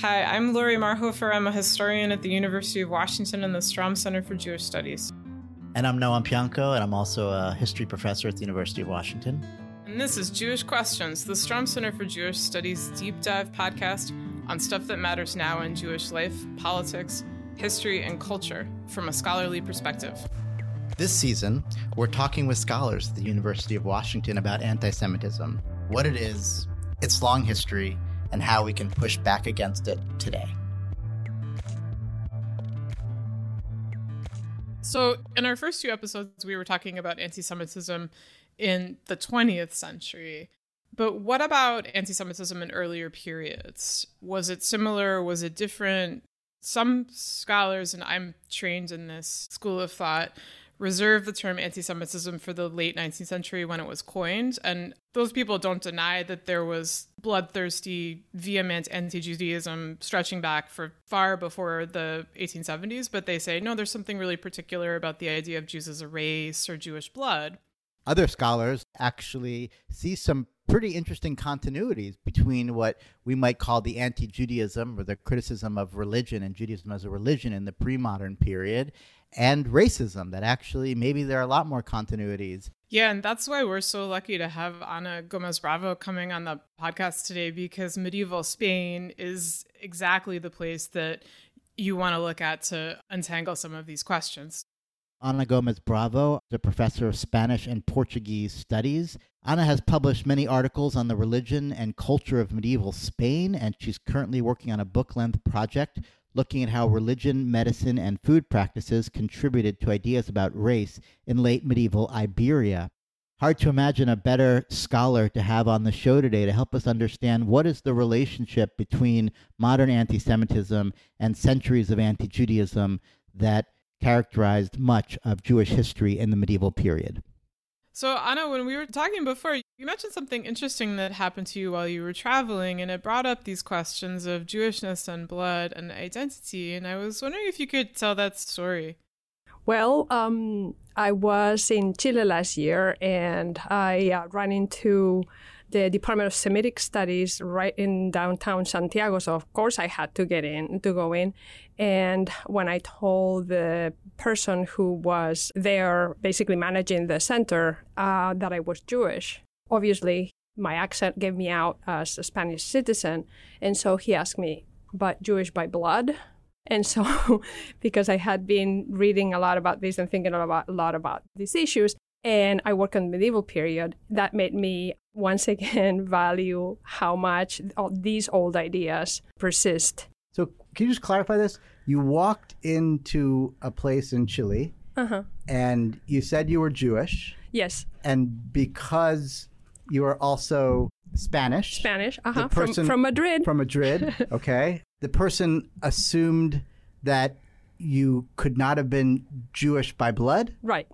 Hi, I'm Laurie Marhoefer. I'm a historian at the University of Washington and the Stroum Center for Jewish Studies. And I'm Noam Pianko, and I'm also a history professor at the University of Washington. And this is Jewish Questions, the Stroum Center for Jewish Studies deep dive podcast on stuff that matters now in Jewish life, politics, history, and culture from a scholarly perspective. This season, we're talking with scholars at the University of Washington about anti Semitism, what it is, its long history, and how we can push back against it today. So, in our first two episodes, we were talking about anti Semitism in the 20th century. But what about anti Semitism in earlier periods? Was it similar? Was it different? Some scholars, and I'm trained in this school of thought, reserve the term anti Semitism for the late 19th century when it was coined. And those people don't deny that there was bloodthirsty, vehement anti Judaism stretching back for far before the 1870s, but they say, no, there's something really particular about the idea of Jews as a race or Jewish blood. Other scholars actually see some pretty interesting continuities between what we might call the anti Judaism or the criticism of religion and Judaism as a religion in the pre modern period and racism, that actually maybe there are a lot more continuities. Yeah, and that's why we're so lucky to have Ana Gomez Bravo coming on the podcast today because medieval Spain is exactly the place that you want to look at to untangle some of these questions. Ana Gomez Bravo the professor of Spanish and Portuguese studies. Ana has published many articles on the religion and culture of medieval Spain, and she's currently working on a book length project looking at how religion, medicine, and food practices contributed to ideas about race in late medieval Iberia. Hard to imagine a better scholar to have on the show today to help us understand what is the relationship between modern anti Semitism and centuries of anti Judaism that characterized much of Jewish history in the medieval period. So, Ana, when we were talking before, you mentioned something interesting that happened to you while you were traveling, and it brought up these questions of Jewishness and blood and identity. And I was wondering if you could tell that story. Well, um, I was in Chile last year, and I uh, ran into the Department of Semitic Studies right in downtown Santiago. So of course I had to get in to go in. And when I told the person who was there, basically managing the center, uh, that I was Jewish, obviously my accent gave me out as a Spanish citizen, and so he asked me, "But Jewish by blood?" And so, because I had been reading a lot about this and thinking a lot, a lot about these issues, and I work on medieval period, that made me once again value how much these old ideas persist. So, can you just clarify this? You walked into a place in Chile Uh-huh. and you said you were Jewish, Yes, and because you are also Spanish, Spanish. Uh-huh. person- from, from Madrid. from Madrid, okay, the person assumed that you could not have been Jewish by blood. right.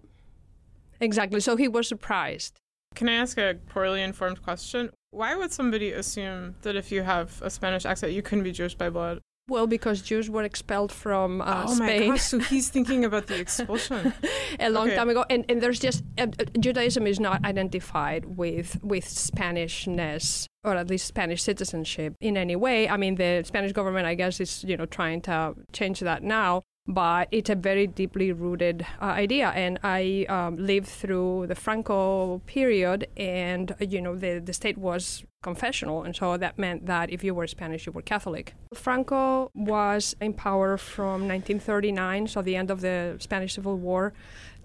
Exactly. So he was surprised. Can I ask a poorly informed question? Why would somebody assume that if you have a Spanish accent, you couldn't be Jewish by blood? Well, because Jews were expelled from uh, oh Spain my gosh, so he's thinking about the expulsion. a long Okay. time ago, and, and there's just uh, uh, Judaism is not identified with with Spanishness or at least Spanish citizenship in any way. I mean, the Spanish government, I guess, is you know trying to change that now. But it's a very deeply rooted uh, idea, and I um, lived through the Franco period, and uh, you know the the state was confessional, and so that meant that if you were Spanish, you were Catholic. Franco was in power from 1939, so the end of the Spanish Civil War,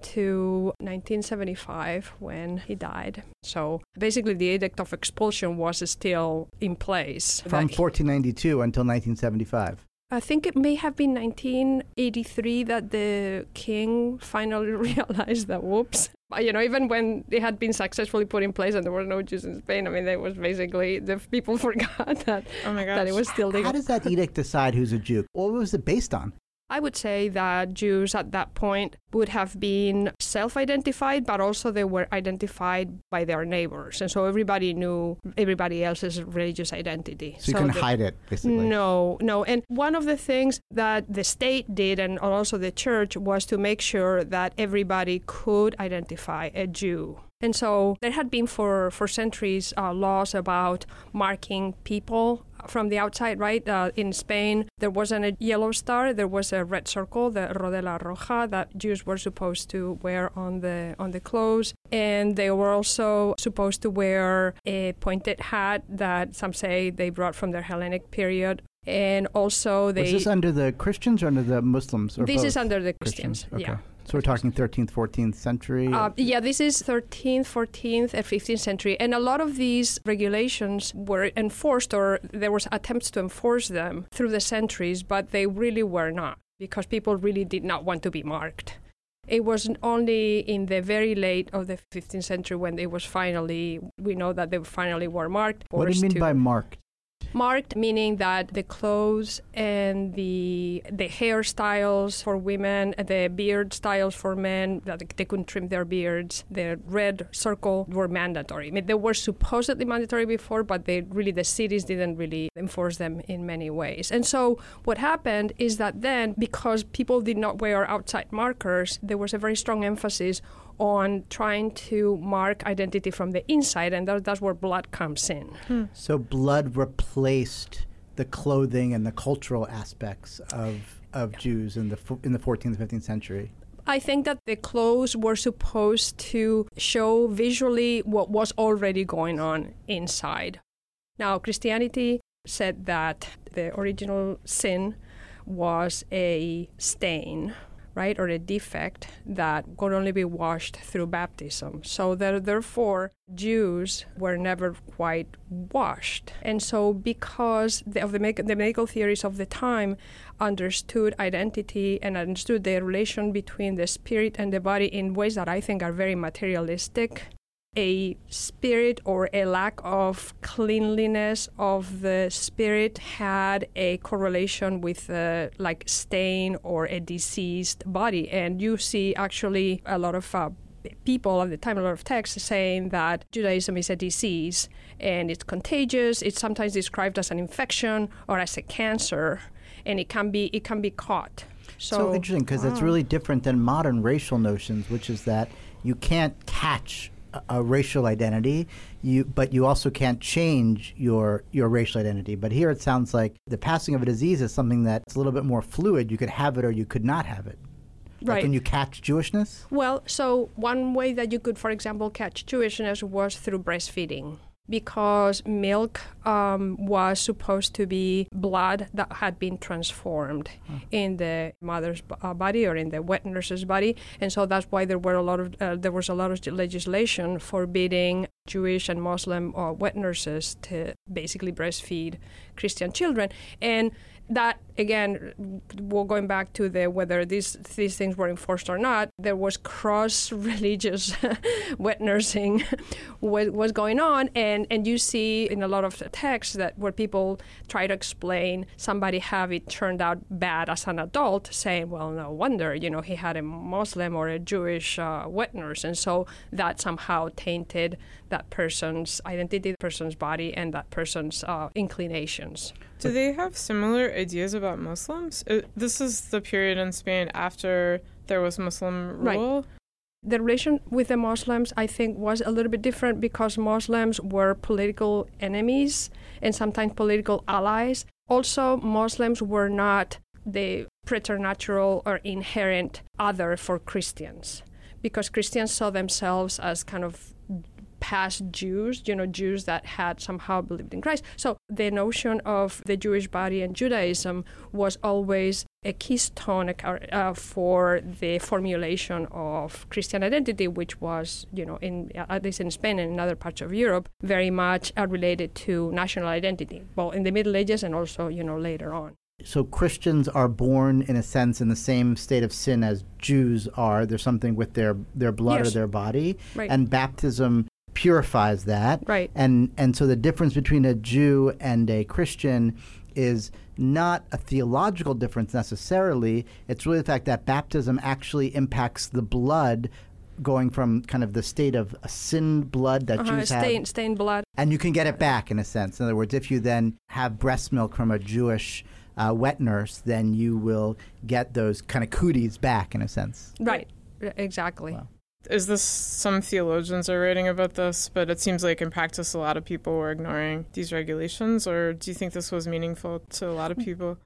to 1975 when he died. So basically, the edict of expulsion was still in place. From 1492 until 1975. I think it may have been 1983 that the king finally realized that whoops. You know, even when it had been successfully put in place and there were no Jews in Spain, I mean, there was basically the people forgot that Oh my gosh. that it was still there. How does that edict decide who's a Jew? What was it based on? I would say that Jews at that point would have been self identified, but also they were identified by their neighbors. And so everybody knew everybody else's religious identity. So you can the- hide it, basically. No, no. And one of the things that the state did and also the church was to make sure that everybody could identify a Jew. And so there had been for, for centuries uh, laws about marking people from the outside, right? Uh, in Spain, there wasn't a yellow star; there was a red circle, the rodela roja, that Jews were supposed to wear on the on the clothes, and they were also supposed to wear a pointed hat that some say they brought from their Hellenic period. And also, they. Was this under the Christians or under the Muslims? Or this both? is under the Christians. Okay. Yeah. So we're talking 13th, 14th century. Uh, yeah, this is 13th, 14th, and 15th century, and a lot of these regulations were enforced, or there was attempts to enforce them through the centuries, but they really were not because people really did not want to be marked. It was only in the very late of the 15th century when it was finally, we know that they finally were marked. what do you mean by marked? Marked meaning that the clothes and the the hairstyles for women the beard styles for men that they couldn't trim their beards the red circle were mandatory. I mean, they were supposedly mandatory before but they really the cities didn't really enforce them in many ways. And so what happened is that then because people did not wear outside markers there was a very strong emphasis on trying to mark identity from the inside and that, that's where blood comes in hmm. So blood replaced the clothing and the cultural aspects of of Jews in the in the 14th, 15th century. I think that the clothes were supposed to show visually what was already going on inside. Now, Christianity said that the original sin was a stain, right, or a defect that could only be washed through baptism. So that therefore Jews were never quite washed. And so because of the, the medical theories of the time understood identity and understood the relation between the spirit and the body in ways that I think are very materialistic, a spirit or a lack of cleanliness of the spirit had a correlation with a like stain or a diseased body. And you see actually a lot of uh, people at the time a lot of texts saying that judaism is a disease and it's contagious. It's sometimes described as an infection or as a cancer and it can be it can be caught. So, so, interesting because it's really different than modern racial notions, which is that you can't catch a, racial identity, you but you also can't change your your racial identity. But here it sounds like the passing of a disease is something that's a little bit more fluid. You could have it or you could not have it. Like, Right. can you catch Jewishness? Well, so one way that you could, for example, catch Jewishness was through breastfeeding. Because milk um, was supposed to be blood that had been transformed in the mother's uh, body or in the wet nurse's body, and so that's why there were a lot of uh, there was a lot of legislation forbidding Jewish and Muslim uh, wet nurses to basically breastfeed Christian children, and that again, we're going back to the whether these these things were enforced or not. There was cross religious wet nursing was, was going on, and and you see in a lot of texts that where people try to explain somebody have it turned out bad as an adult, saying, well, no wonder you know he had a Muslim or a Jewish uh, wet nurse, and so that somehow tainted that person's identity, the person's body, and that person's uh, inclinations. Do they have similar ideas about Muslims? Uh, this is the period in Spain after there was Muslim rule. Right. rule. the relation with the Muslims, I think, was a little bit different because Muslims were political enemies and sometimes political allies. Also, Muslims were not the preternatural or inherent other for Christians because Christians saw themselves as kind of past Jews, you know, Jews that had somehow believed in Christ. So the notion of the Jewish body and Judaism was always a keystone uh, for the formulation of Christian identity, which was, you know, in at least in Spain and in other parts of Europe, very much uh, related to national identity, well, in the Middle Ages and also, you know, later on. So Christians are born in a sense in the same state of sin as Jews are. There's something with their their blood or their body, Right. and baptism purifies that. Right. And and so the difference between a Jew and a Christian is not a theological difference necessarily. It's really the fact that baptism actually impacts the blood going from kind of the state of a sin blood that Uh-huh, Jews have stained, stained blood. and you can get it back in a sense. In other words, if you then have breast milk from a Jewish uh, wet nurse, then you will get those kind of cooties back in a sense. Right. Exactly. Wow. Is this some theologians are writing about this, but it seems like in practice a lot of people were ignoring these regulations, or do you think this was meaningful to a lot of people?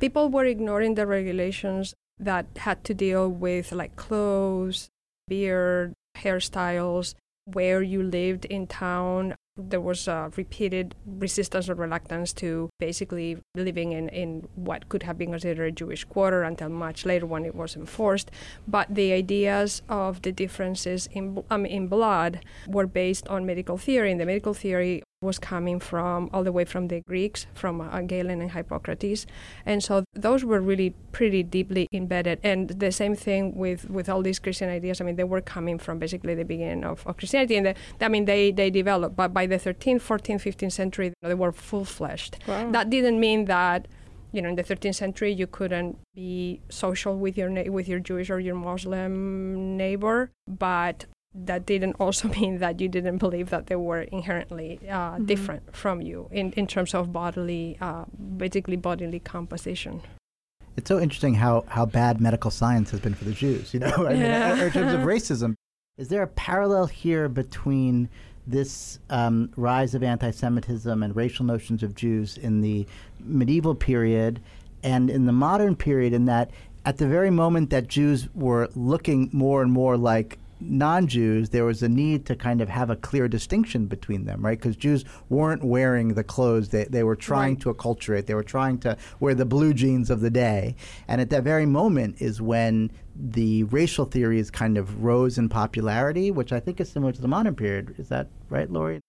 People were ignoring the regulations that had to deal with like clothes, beard, hairstyles, where you lived in town, there was a repeated resistance or reluctance to basically living in, in what could have been considered a Jewish quarter until much later when it was enforced. But the ideas of the differences in, um, in blood were based on medical theory. And the medical theory was coming from all the way from the Greeks, from uh, Galen and Hippocrates, and so those were really pretty deeply embedded. And the same thing with, with all these Christian ideas. I mean, they were coming from basically the beginning of, of Christianity, and the, I mean, they they developed. But by the 13th, 14th, 15th century, they were full fleshed. Wow. That didn't mean that you know in the 13th century you couldn't be social with your na- with your Jewish or your Muslim neighbor but that didn't also mean that you didn't believe that they were inherently uh, mm-hmm. different from you in, in terms of bodily, uh, basically bodily composition. It's so interesting how, how bad medical science has been for the Jews, you know, I mean, in terms of racism. Is there a parallel here between this um, rise of anti Semitism and racial notions of Jews in the medieval period and in the modern period, in that at the very moment that Jews were looking more and more like non Jews, there was a need to kind of have a clear distinction between them, right? Because Jews weren't wearing the clothes, they, they were trying right. to acculturate, they were trying to wear the blue jeans of the day. And at that very moment is when the racial theories kind of rose in popularity, which I think is similar to the modern period. Is that right, Laurie?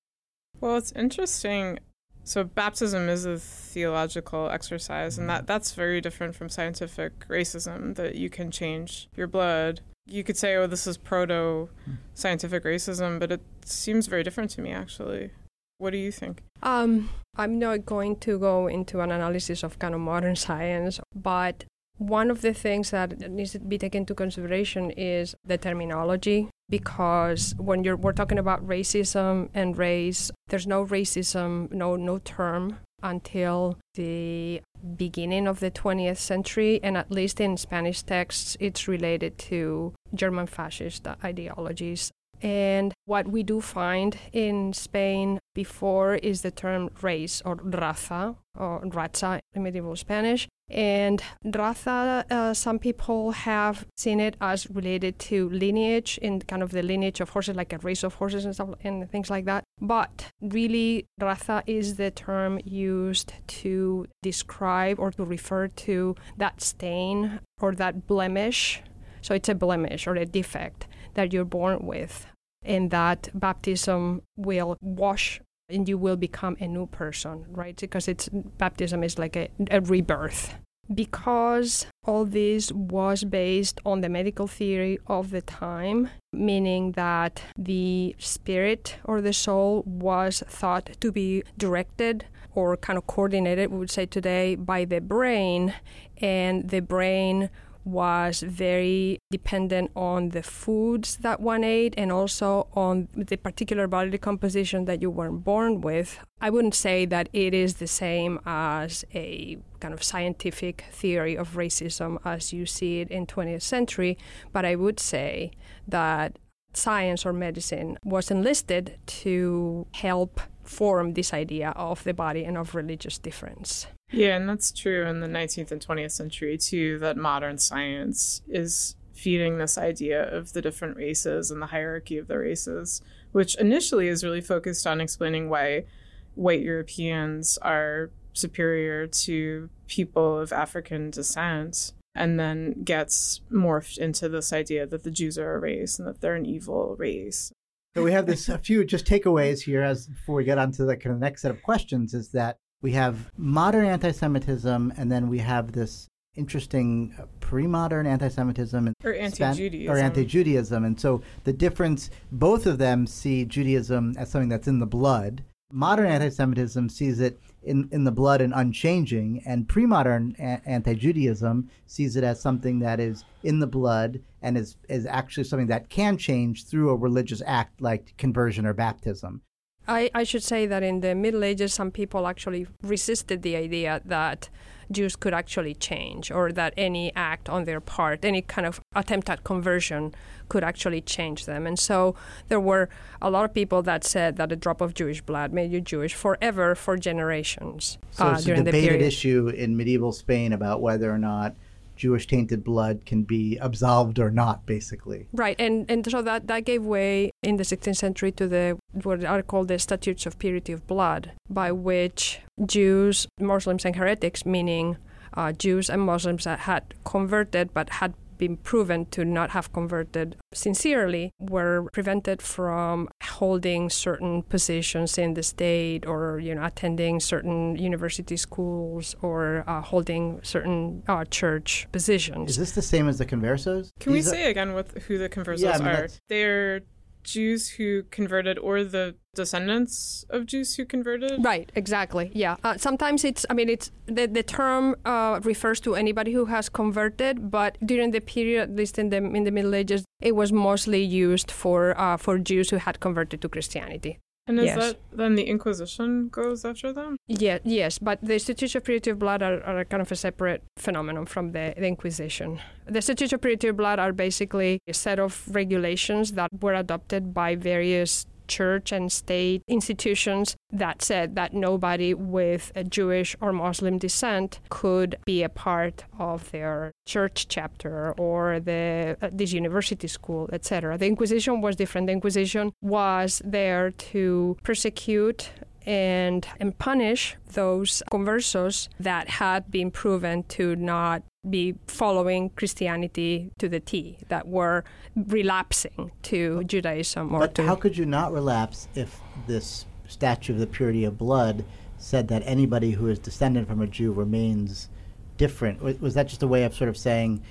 Well, it's interesting. So baptism is a theological exercise, and mm-hmm. that, that's very different from scientific racism, that you can change your blood you could say, oh, this is proto scientific racism, but it seems very different to me, actually. What do you think? Um, I'm not going to go into an analysis of kind of modern science, but one of the things that needs to be taken into consideration is the terminology, because when you're we're talking about racism and race, there's no racism, no no term until the beginning of the 20th century, and at least in Spanish texts, it's related to German fascist ideologies. And what we do find in Spain before is the term race or raza or raza in medieval Spanish. And raza, uh, some people have seen it as related to lineage in kind of the lineage of horses, like a race of horses and stuff and things like that. But really, raza is the term used to describe or to refer to that stain or that blemish. So it's a blemish or a defect that you're born with and that baptism will wash and you will become a new person, right? Because it's baptism is like a, a rebirth. Because all this was based on the medical theory of the time, meaning that the spirit or the soul was thought to be directed or kind of coordinated, we would say today, by the brain, and the brain was very dependent on the foods that one ate and also on the particular body composition that you were born with. I wouldn't say that it is the same as a kind of scientific theory of racism as you see it in 20th century, but I would say that science or medicine was enlisted to help form this idea of the body and of religious difference. Yeah, and that's true in the 19th and 20th century too, that modern science is feeding this idea of the different races and the hierarchy of the races, which initially is really focused on explaining why white Europeans are superior to people of African descent, and then gets morphed into this idea that the Jews are a race and that they're an evil race. So we have this a few just takeaways here as before we get on to the kind of next set of questions is that we have modern anti Semitism, and then we have this interesting uh, pre modern anti Semitism or anti Judaism. Or anti Judaism. And so the difference, both of them see Judaism as something that's in the blood. Modern anti Semitism sees it in, in the blood and unchanging, and pre modern a- anti Judaism sees it as something that is in the blood and is, is actually something that can change through a religious act like conversion or baptism. I, I should say that in the Middle Ages, some people actually resisted the idea that Jews could actually change or that any act on their part, any kind of attempt at conversion could actually change them. And so there were a lot of people that said that a drop of Jewish blood made you Jewish forever for generations. So uh, it's a during the debated issue in medieval Spain about whether or not Jewish tainted blood can be absolved or not, basically. Right, and, and so that, that gave way in the 16th century to the what are called the Statutes of Purity of Blood, by which Jews, Muslims, and heretics, meaning uh, Jews and Muslims that had converted but had been proven to not have converted sincerely, were prevented from holding certain positions in the state or you know attending certain university schools or uh, holding certain uh, church positions. Is this the same as the conversos? Can These we are- say again what who the conversos Yeah, I mean, are? They're Jews who converted or the descendants of Jews who converted? Right, exactly. Yeah. Uh, sometimes it's, I mean, it's the, the term uh, refers to anybody who has converted, but during the period, at least in the in the Middle Ages, it was mostly used for uh, for Jews who had converted to Christianity. And is Yes. that then the Inquisition goes after them? Yeah, yes, but the Statutes of Purity of Blood are, are kind of a separate phenomenon from the, the Inquisition. The Statutes of Purity of Blood are basically a set of regulations that were adopted by various church and state institutions that said that nobody with a Jewish or Muslim descent could be a part of their church chapter or the uh, this university school, etc. The Inquisition was different. The Inquisition was there to persecute and and punish those conversos that had been proven to not be following Christianity to the T, that were relapsing to Judaism or But to how could you not relapse if this statute of the purity of blood said that anybody who is descended from a Jew remains different? Was was that just a way of sort of saying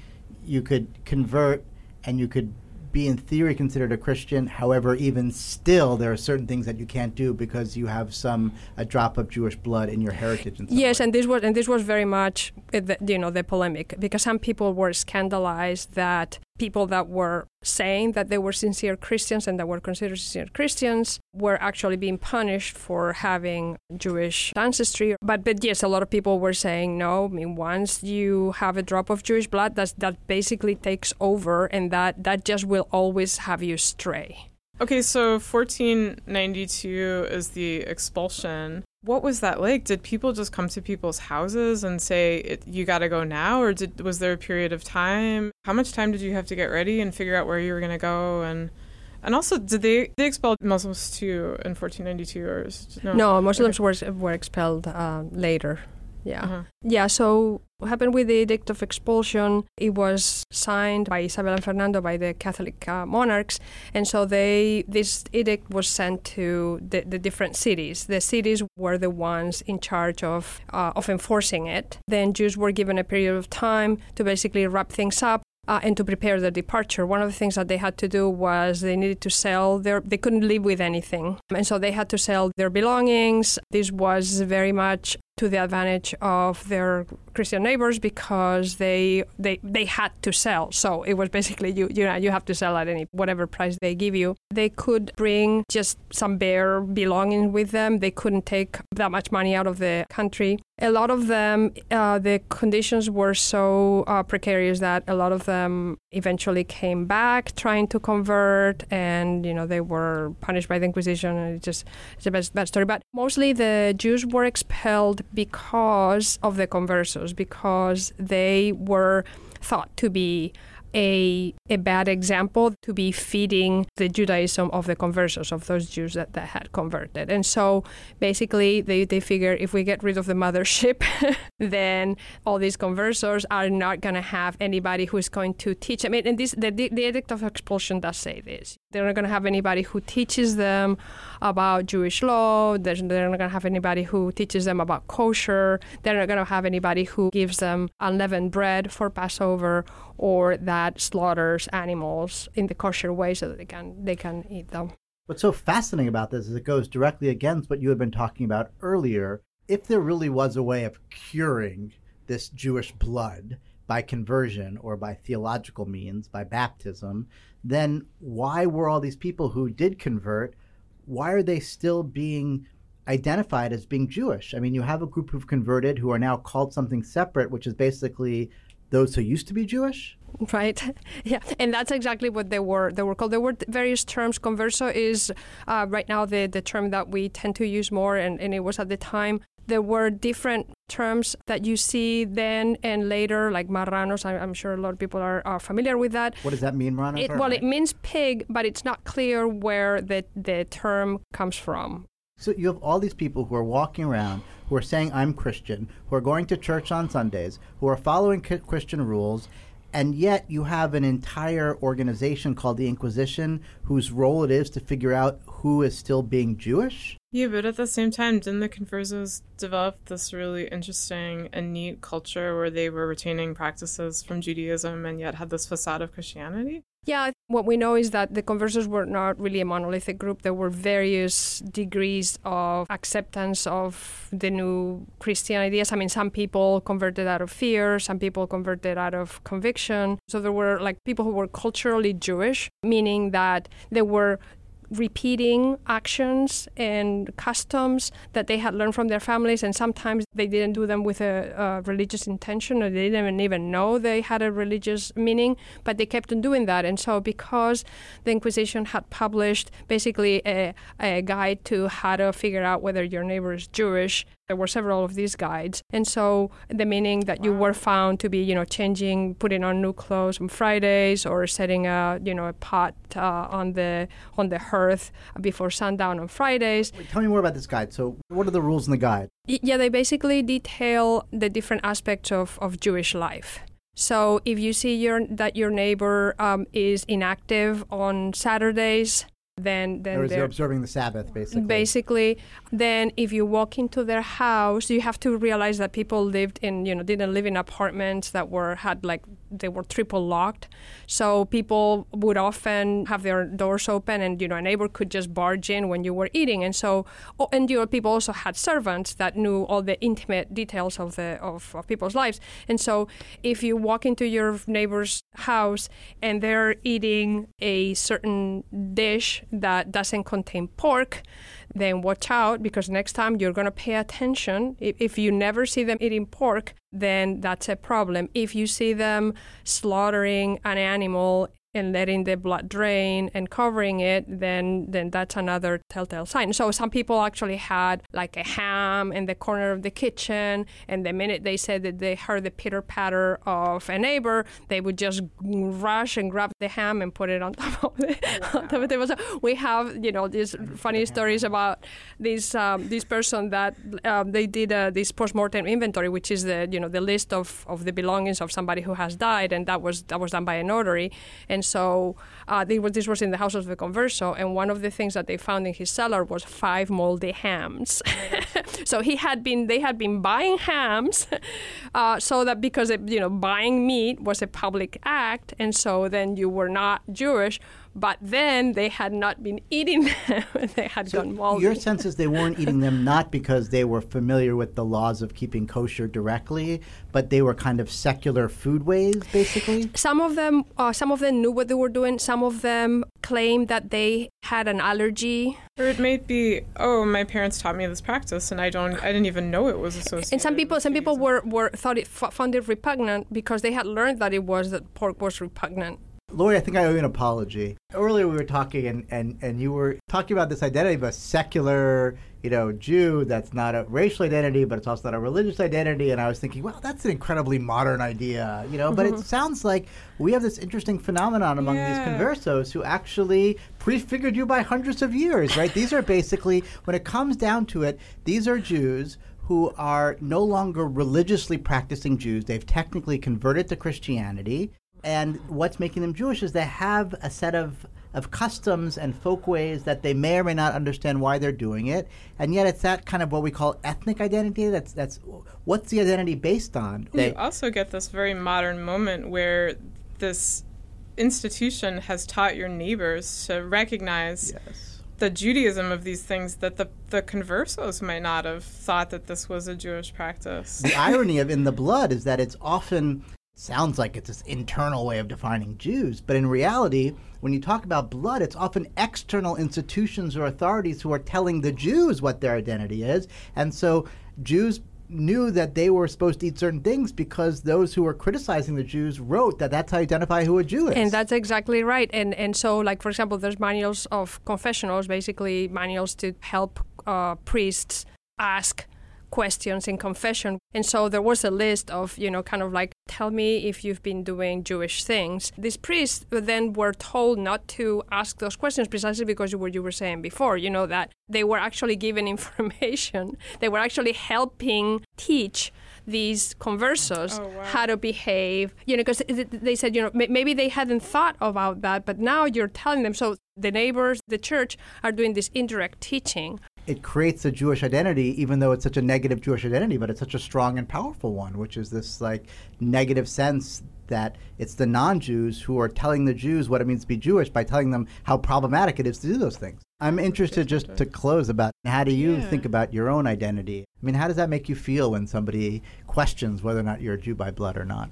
you could convert and you could be in theory considered a Christian. However, even still, there are certain things that you can't do because you have some a drop of Jewish blood in your heritage. In Yes, way. and this was and this was very much uh, you know the polemic because some people were scandalized that people that were saying that they were sincere Christians and that were considered sincere Christians were actually being punished for having Jewish ancestry. But but yes, a lot of people were saying no. I mean, once you have a drop of Jewish blood, that's, that basically takes over, and that that just will always have you stray. Okay, so 1492 is the expulsion. What was that like? Did people just come to people's houses and say, "You got to go now," or did was there a period of time? How much time did you have to get ready and figure out where you were going to go? And and also, did they they expelled Muslims too in 1492 or no? No, Muslims were were expelled uh, later. Yeah. Uh-huh. Yeah, so what happened with the Edict of Expulsion, it was signed by Isabel and Fernando, by the Catholic uh, monarchs, and so they this edict was sent to the, the different cities. The cities were the ones in charge of uh, of enforcing it. Then Jews were given a period of time to basically wrap things up. Uh, and to prepare their departure, one of the things that they had to do was they needed to sell their. They couldn't live with anything, and so they had to sell their belongings. This was very much to the advantage of their Christian neighbors because they they they had to sell. So it was basically you you know you have to sell at any whatever price they give you. They could bring just some bare belongings with them. They couldn't take that much money out of the country. A lot of them, uh, the conditions were so uh, precarious that a lot of them eventually came back trying to convert, and you know they were punished by the Inquisition. And it just it's a bad, bad story. But mostly the Jews were expelled because of the conversos, because they were thought to be a, a bad example to be feeding the Judaism of the conversos, of those Jews that, that had converted. And so basically, they, they figure if we get rid of the mothership, then all these conversos are not going to have anybody who is going to teach them. And this, the, the, the Edict of Expulsion does say this. They're not going to have anybody who teaches them about Jewish law. They're, they're not going to have anybody who teaches them about kosher. They're not going to have anybody who gives them unleavened bread for Passover or that slaughters animals in the kosher way so that they can they can eat them. What's so fascinating about this is it goes directly against what you had been talking about earlier. If there really was a way of curing this Jewish blood by conversion or by theological means, by baptism, then why were all these people who did convert, why are they still being identified as being Jewish. I mean, you have a group who've converted who are now called something separate, which is basically those who used to be Jewish. Right. Yeah, and that's exactly what they were. They were called. There were various terms. Converso is uh, right now the the term that we tend to use more, and, and it was at the time. There were different terms that you see then and later, like marranos. I, am sure a lot of people are, are familiar with that. What does that mean, marranos? It, well, it means pig, but it's not clear where the the term comes from. So you have all these people who are walking around who are saying, I'm Christian, who are going to church on Sundays, who are following Christian rules, and yet you have an entire organization called the Inquisition whose role it is to figure out who is still being Jewish. Yeah, but at the same time, didn't the Conversos develop this really interesting and neat culture where they were retaining practices from Judaism and yet had this facade of Christianity? Yeah, what we know is that the conversos were not really a monolithic group. There were various degrees of acceptance of the new Christian ideas. I mean, some people converted out of fear, some people converted out of conviction. So there were like people who were culturally Jewish, meaning that they were repeating actions and customs that they had learned from their families, and sometimes they didn't do them with a, a, religious intention or they didn't even know they had a religious meaning, but they kept on doing that. And so, because the Inquisition had published basically a, a guide to how to figure out whether your neighbor is Jewish, there were several of these guides. And so the meaning that wow. you were found to be, you know, changing, putting on new clothes on Fridays or setting a, you know, a pot uh, on the on the hearth before sundown on Fridays. Wait, tell me more about this guide. So what are the rules in the guide? Yeah, they basically detail the different aspects of, of Jewish life. So if you see your that your neighbor um, is inactive on Saturdays, then then they're observing the Sabbath, basically. Basically, then if you walk into their house, you have to realize that people lived in you know didn't live in apartments that were had like they were triple locked. So people would often have their doors open, and you know a neighbor could just barge in when you were eating. And so, oh, and you know people also had servants that knew all the intimate details of the of, of people's lives. And so, if you walk into your neighbor's house and they're eating a certain dish that doesn't contain pork, then watch out because next time you're going to pay attention. If, if you never see them eating pork, then that's a problem. If you see them slaughtering an animal and letting the blood drain and covering it, then then that's another telltale sign. So some people actually had like a ham in the corner of the kitchen, and the minute they said that they heard the pitter patter of a neighbor, they would just rush and grab the ham and put it on top of the, wow. on top of the table. So we have you know these funny stories about this um, this person that um, they did uh, this postmortem inventory, which is the you know the list of, of the belongings of somebody who has died, and that was that was done by a notary, and and so uh, was, this was in the house of the converso, and one of the things that they found in his cellar was five moldy hams. so he had been, they had been buying hams, uh, so that because it, you know buying meat was a public act, and so then you were not Jewish but then they had not been eating them; they had so gone moldy. Your sense is they weren't eating them not because they were familiar with the laws of keeping kosher directly, but they were kind of secular food foodways, basically. Some of them, uh, some of them knew what they were doing. Some of them claimed that they had an allergy. Or it may be, oh, my parents taught me this practice, and I don't, I didn't even know it was associated. And some people, some people were, were thought it found it repugnant because they had learned that it was that pork was repugnant. Laurie, I think I owe you an apology. Earlier we were talking, and, and, and you were talking about this identity of a secular, you know, Jew that's not a racial identity, but it's also not a religious identity. And I was thinking, well, that's an incredibly modern idea, you know. Mm-hmm. But it mm-hmm. sounds like we have this interesting phenomenon among yeah. these conversos who actually prefigured you by hundreds of years, right? these are basically, when it comes down to it, these are Jews who are no longer religiously practicing Jews. They've technically converted to Christianity. And what's making them Jewish is they have a set of of customs and folkways that they may or may not understand why they're doing it, and yet it's that kind of what we call ethnic identity. That's that's what's the identity based on. They you also get this very modern moment where this institution has taught your neighbors to recognize. Yes. The Judaism of these things that the, the conversos might not have thought that this was a Jewish practice. The irony of in the blood is that it's often sounds like it's this internal way of defining Jews. But in reality, when you talk about blood, it's often external institutions or authorities who are telling the Jews what their identity is. And so Jews knew that they were supposed to eat certain things because those who were criticizing the Jews wrote that that's how you identify who a Jew is. And that's exactly right. And and so, like for example, there's manuals of confessionals, basically manuals to help uh, priests ask questions in confession. And so there was a list of, you know, kind of like, tell me if you've been doing Jewish things. These priests then were told not to ask those questions precisely because of what you were saying before, you know, that they were actually given information, they were actually helping teach these conversos oh, wow. how to behave you know because they said you know maybe they hadn't thought about that but now you're telling them so the neighbors the church are doing this indirect teaching it creates a Jewish identity, even though it's such a negative Jewish identity, but it's such a strong and powerful one, which is this like negative sense that it's the non-Jews who are telling the Jews what it means to be Jewish by telling them how problematic it is to do those things. I'm interested just to close about how do you yeah. think about your own identity? I mean, how does that make you feel when somebody questions whether or not you're a Jew by blood or not?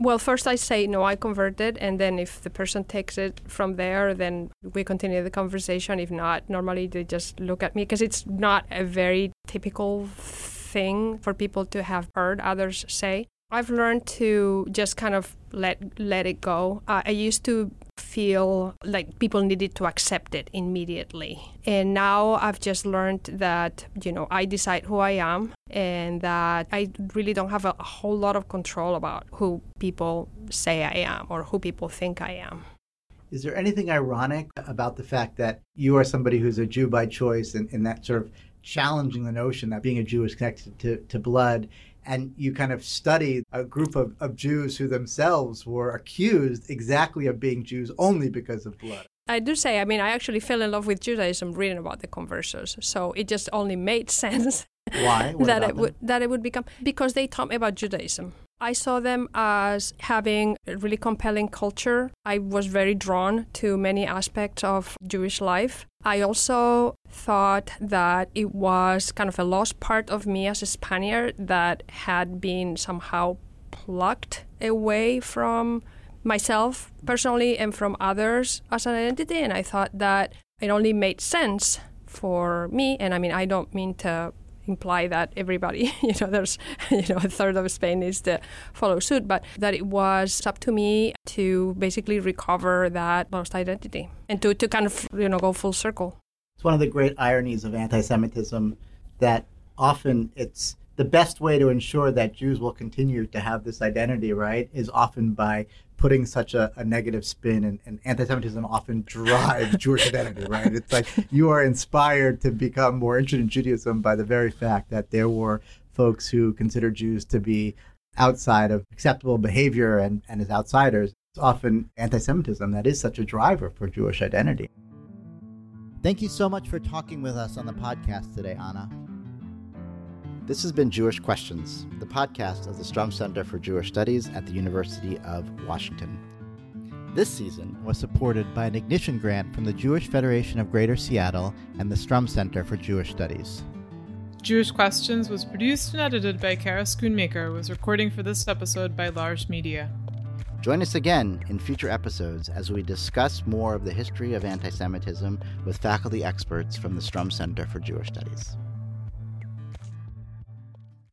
Well, first I say no, I converted, and then if the person takes it from there, then we continue the conversation. If not, normally they just look at me because it's not a very typical thing for people to have heard others say. I've learned to just kind of let let it go. Uh, I used to feel like people needed to accept it immediately, and now I've just learned that you know I decide who I am, and that I really don't have a, whole lot of control about who people say I am or who people think I am. Is there anything ironic about the fact that you are somebody who's a Jew by choice and, and that sort of challenging the notion that being a Jew is connected to, to blood and you kind of study a group of, of Jews who themselves were accused exactly of being Jews only because of blood. I do say, I mean, I actually fell in love with Judaism reading about the conversos. So it just only made sense. Why? that it would that it would become because they taught me about Judaism. I saw them as having a really compelling culture. I was very drawn to many aspects of Jewish life. I also thought that it was kind of a lost part of me as a Spaniard that had been somehow plucked away from myself personally and from others as an identity. And I thought that it only made sense for me. And I mean, I don't mean to imply that everybody, you know, there's, you know, a third of Spain needs to follow suit, but that it was up to me to basically recover that lost identity and to, to kind of, you know, go full circle. It's one of the great ironies of anti Semitism that often it's the best way to ensure that Jews will continue to have this identity, right, is often by putting such a, a negative spin and, and, anti-Semitism often drives Jewish identity, right? It's like you are inspired to become more interested in Judaism by the very fact that there were folks who considered Jews to be outside of acceptable behavior and, and as outsiders. It's often anti-Semitism that is such a driver for Jewish identity. Thank you so much for talking with us on the podcast today, Ana. This has been Jewish Questions, the podcast of the Stroum Center for Jewish Studies at the University of Washington. This season was supported by an Ignition grant from the Jewish Federation of Greater Seattle and the Stroum Center for Jewish Studies. Jewish Questions was produced and edited by Kara Schoonmaker, was recording for this episode by Larj Media. Join us again in future episodes as we discuss more of the history of anti Semitism with faculty experts from the Stroum Center for Jewish Studies.